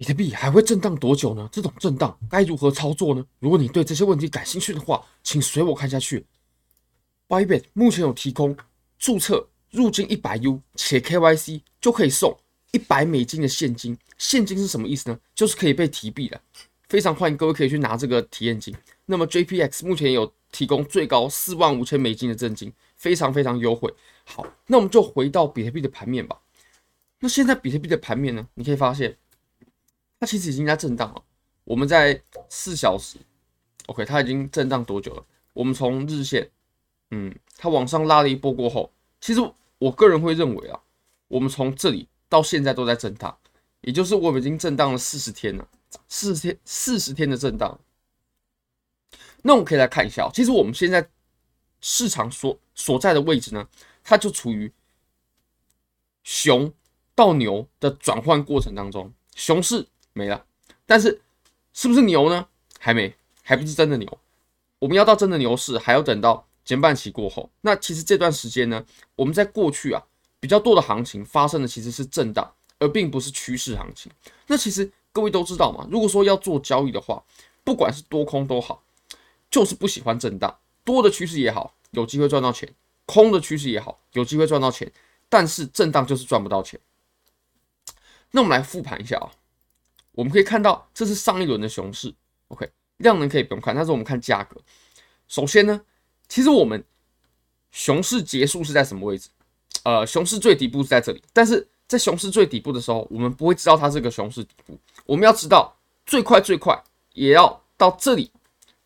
比特币还会震荡多久呢？这种震荡该如何操作呢？如果你对这些问题感兴趣的话，请随我看下去。Bybit 目前有提供注册入金一百 U 且 KYC 就可以送一百美金的现金。现金是什么意思呢？就是可以被提币的。非常欢迎各位可以去拿这个体验金。那么 JPX 目前有提供最高四万五千美金的赠金，非常非常优惠。好，那我们就回到比特币的盘面吧。那现在比特币的盘面呢？你可以发现。它其实已经在震荡了。我们在四小时，OK，它已经震荡多久了？我们从日线，嗯，它往上拉了一波过后，其实我个人会认为啊，我们从这里到现在都在震荡，也就是我们已经震荡了四十天了，四十天，四十天的震荡。那我们可以来看一下，其实我们现在市场所所在的位置呢，它就处于熊到牛的转换过程当中，熊市。没了，但是是不是牛呢？还没，还不是真的牛。我们要到真的牛市，还要等到减半期过后。那其实这段时间呢，我们在过去啊比较多的行情发生的其实是震荡，而并不是趋势行情。那其实各位都知道嘛，如果说要做交易的话，不管是多空都好，就是不喜欢震荡。多的趋势也好，有机会赚到钱；空的趋势也好，有机会赚到钱。但是震荡就是赚不到钱。那我们来复盘一下啊。我们可以看到，这是上一轮的熊市，OK，量能可以不用看，但是我们看价格。首先呢，其实我们熊市结束是在什么位置？呃，熊市最底部是在这里，但是在熊市最底部的时候，我们不会知道它是个熊市底部。我们要知道，最快最快也要到这里，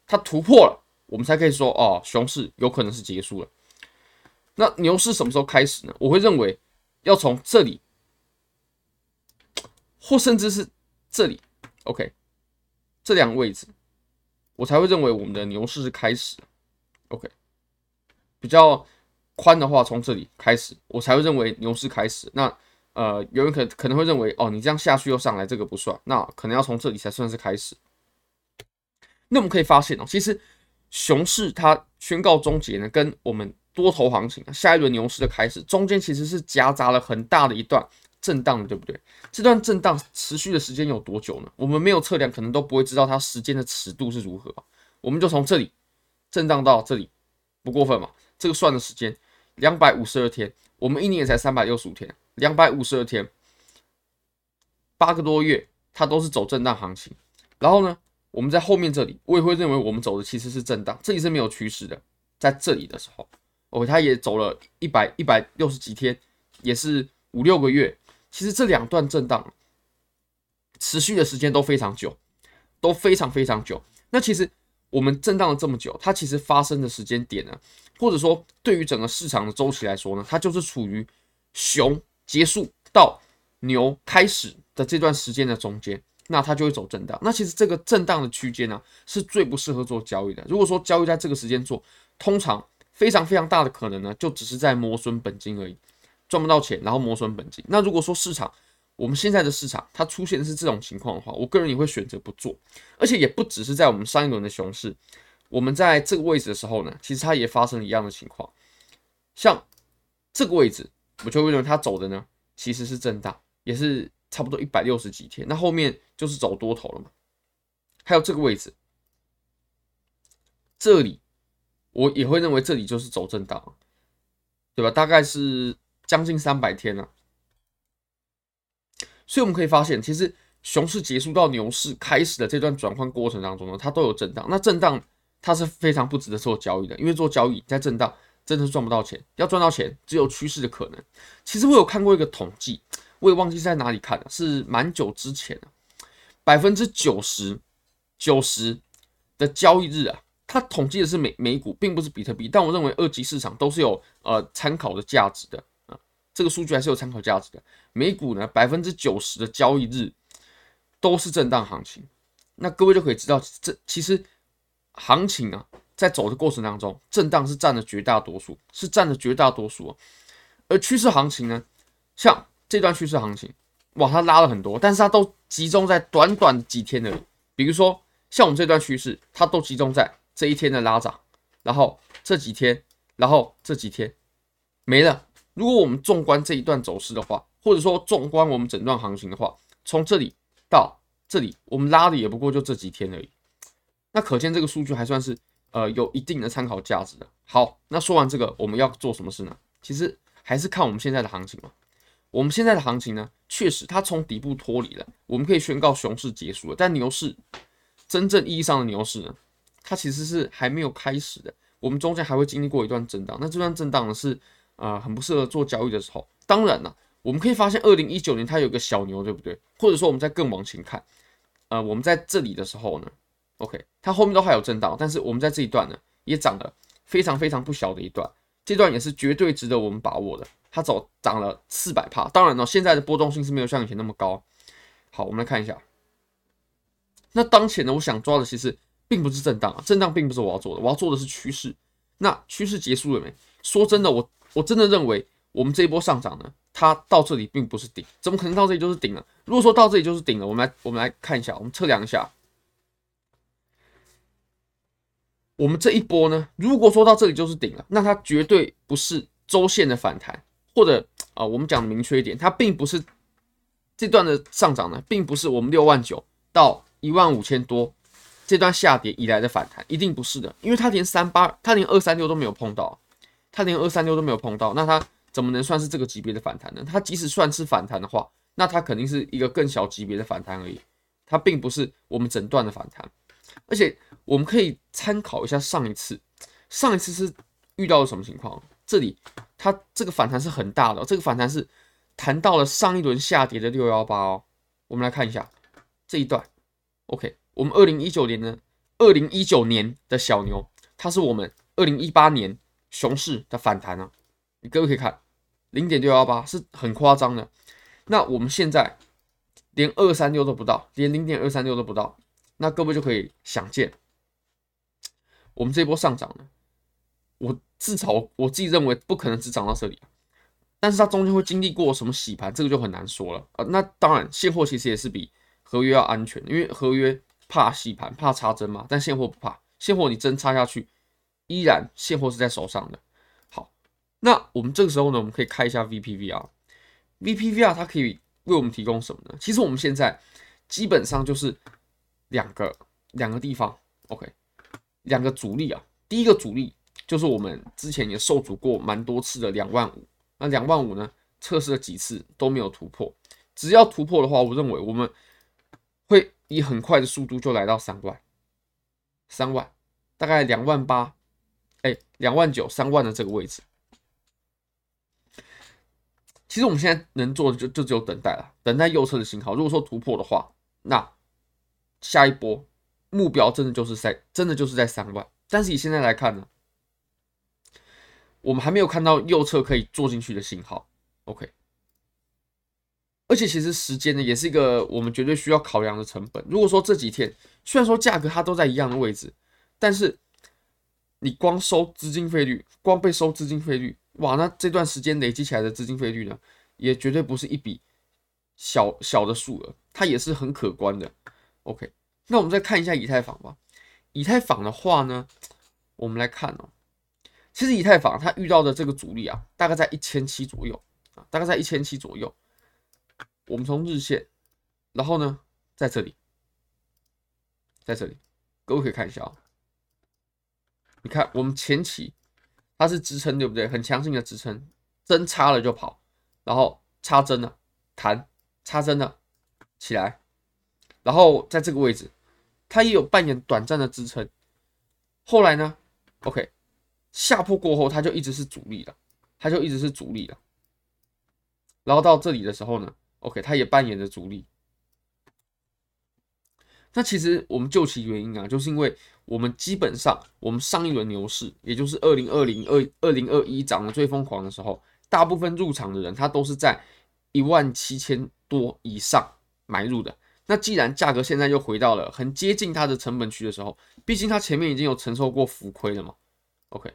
它突破了，我们才可以说哦，熊市有可能是结束了。那牛市什么时候开始呢？我会认为要从这里，或甚至是。这里，OK，这两个位置，我才会认为我们的牛市是开始，OK，比较宽的话，从这里开始，我才会认为牛市开始。那呃，有人可可能会认为，哦，你这样下去又上来，这个不算，那可能要从这里才算是开始。那我们可以发现哦，其实熊市它宣告终结呢，跟我们多头行情下一轮牛市的开始中间其实是夹杂了很大的一段。震荡的对不对？这段震荡持续的时间有多久呢？我们没有测量，可能都不会知道它时间的尺度是如何。我们就从这里震荡到这里，不过分嘛？这个算的时间两百五十二天，我们一年也才三百六十五天，两百五十二天，八个多月，它都是走震荡行情。然后呢，我们在后面这里，我也会认为我们走的其实是震荡，这里是没有趋势的。在这里的时候，OK，它也走了一百一百六十几天，也是五六个月。其实这两段震荡持续的时间都非常久，都非常非常久。那其实我们震荡了这么久，它其实发生的时间点呢，或者说对于整个市场的周期来说呢，它就是处于熊结束到牛开始的这段时间的中间，那它就会走震荡。那其实这个震荡的区间呢，是最不适合做交易的。如果说交易在这个时间做，通常非常非常大的可能呢，就只是在磨损本金而已。赚不到钱，然后磨损本金。那如果说市场，我们现在的市场它出现的是这种情况的话，我个人也会选择不做。而且也不只是在我们上一轮的熊市，我们在这个位置的时候呢，其实它也发生了一样的情况。像这个位置，我就会认为它走的呢，其实是震荡，也是差不多一百六十几天。那后面就是走多头了嘛。还有这个位置，这里我也会认为这里就是走震荡，对吧？大概是。将近三百天了，所以我们可以发现，其实熊市结束到牛市开始的这段转换过程当中呢，它都有震荡。那震荡它是非常不值得做交易的，因为做交易在震荡真的是赚不到钱。要赚到钱，只有趋势的可能。其实我有看过一个统计，我也忘记在哪里看了，是蛮久之前了。百分之九十九十的交易日啊。它统计的是美美股，并不是比特币。但我认为二级市场都是有呃参考的价值的，这个数据还是有参考价值的。美股呢，百分之九十的交易日都是震荡行情，那各位就可以知道，这其实行情啊，在走的过程当中，震荡是占了绝大多数，是占了绝大多数啊。而趋势行情呢，像这段趋势行情，哇，它拉了很多，但是它都集中在短短几天而已。比如说像我们这段趋势，它都集中在。这一天的拉涨，然后这几天，然后这几天没了。如果我们纵观这一段走势的话，或者说纵观我们整段行情的话，从这里到这里我们拉的也不过就这几天而已。那可见这个数据还算是呃有一定的参考价值的。好，那说完这个，我们要做什么事呢？其实还是看我们现在的行情嘛。我们现在的行情呢，确实它从底部脱离了，我们可以宣告熊市结束了。但牛市真正意义上的牛市呢，它其实是还没有开始的。我们中间还会经历过一段震荡，那这段震荡呢是啊、很不适合做交易的时候。当然了，我们可以发现二零一九年它有个小牛，对不对？或者说我们再更往前看，呃，我们在这里的时候呢，OK，它后面都还有震荡，但是我们在这一段呢也涨了非常非常不小的一段，这段也是绝对值得我们把握的。它走涨了四百帕，当然了，现在的波动性是没有像以前那么高。好，我们来看一下。那当前呢，我想抓的其实并不是震荡啊，震荡并不是我要做的，我要做的是趋势。那趋势结束了没？说真的，我我真的认为我们这一波上涨呢，它到这里并不是顶，怎么可能到这里就是顶了？如果说到这里就是顶了，我们来我们来看一下，我们测量一下，我们这一波呢，如果说到这里就是顶了，那它绝对不是周线的反弹。或者啊、我们讲明确一点，它并不是这段的上涨呢，并不是我们六万九到一万五千多这段下跌以来的反弹，一定不是的，因为它连三八，它连二三六都没有碰到，它连二三六都没有碰到，那它怎么能算是这个级别的反弹呢？它即使算是反弹的话，那它肯定是一个更小级别的反弹而已，它并不是我们整段的反弹，而且我们可以参考一下上一次，上一次是遇到了什么情况？这里它这个反弹是很大的，这个反弹是弹到了上一轮下跌的六幺八哦。我们来看一下这一段，OK，我们二零一九年呢，二零一九年的小牛，它是我们二零一八年熊市的反弹啊。你各位可以看零点六幺八是很夸张的。那我们现在连二三六都不到，连零点二三六都不到，那各位就可以想见，我们这波上涨呢，我。至少我自己认为不可能只涨到这里，但是它中间会经历过什么洗盘，这个就很难说了啊。那当然，现货其实也是比合约要安全，因为合约怕洗盘、怕插针嘛，但现货不怕，现货你针插下去，依然现货是在手上的。好，那我们这个时候呢，我们可以开一下 VPVR，VPVR 它可以为我们提供什么呢？其实我们现在基本上就是两个两个地方，OK，两个阻力啊，第一个阻力。就是我们之前也受阻过蛮多次的两万五，那两万五呢，测试了几次都没有突破。只要突破的话，我认为我们会以很快的速度就来到三万，三万，大概两万八，哎，两万九，三万的这个位置。其实我们现在能做的就就只有等待了，等待右侧的信号。如果说突破的话，那下一波目标真的就是在真的就是在三万。但是以现在来看呢？我们还没有看到右侧可以做进去的信号，OK。而且其实时间呢，也是一个我们绝对需要考量的成本。如果说这几天虽然说价格它都在一样的位置，但是你光收资金费率，光被收资金费率，哇，那这段时间累积起来的资金费率呢，也绝对不是一笔小小的数额，它也是很可观的，OK。那我们再看一下以太坊吧。以太坊的话呢，我们来看哦。其实以太坊它遇到的这个阻力啊，大概在一千七左右啊，大概在一千七左右。我们从日线，然后呢，在这里，在这里，各位可以看一下啊。你看我们前期它是支撑，对不对？很强劲的支撑，针插了就跑，然后插针了，弹，插针了，起来，然后在这个位置，它也有扮演短暂的支撑。后来呢，OK。下破过后，它就一直是阻力了，它就一直是阻力了。然后到这里的时候呢，OK，它也扮演着阻力。那其实我们究其原因啊，就是因为我们基本上我们上一轮牛市，也就是二零二零二二零二一涨得最疯狂的时候，大部分入场的人他都是在一万七千多以上买入的。那既然价格现在又回到了很接近它的成本区的时候，毕竟它前面已经有承受过浮亏了嘛，OK。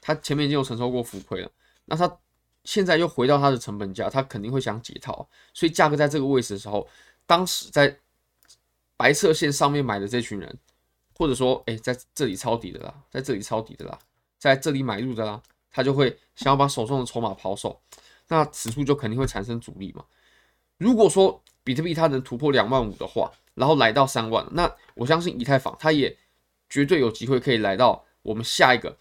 它前面已经有承受过浮亏了，那它现在又回到它的成本价，它肯定会想解套，所以价格在这个位置的时候，当时在白色线上面买的这群人，或者说哎、在这里抄底的啦，在这里抄底的啦，在这里买入的啦，他就会想要把手中的筹码抛售，那此处就肯定会产生阻力嘛。如果说比特币它能突破两万五的话，然后来到三万，那我相信以太坊它也绝对有机会可以来到我们下一个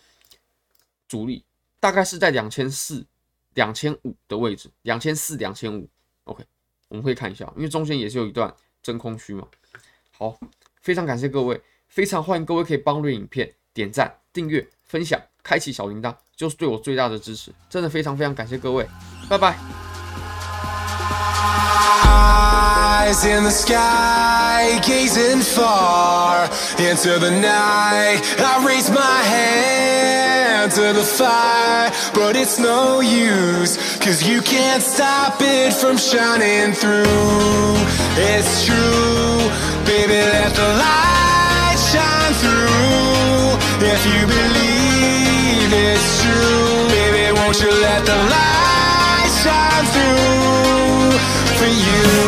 阻力，大概是在两千四、两千五的位置，两千四、两千五。OK，我们会看一下，因为中间也是有一段真空区嘛。好，非常感谢各位，非常欢迎各位可以帮录影片点赞、订阅、分享、开启小铃铛，就是对我最大的支持，真的非常非常感谢各位，拜拜。Eyes in the sky, gazing far into the night. I raise my hand to the fire, but it's no use, cause you can't stop it from shining through. It's true, baby, let the light shine through. If you believe it's true, baby, won't you let the light shine through for you?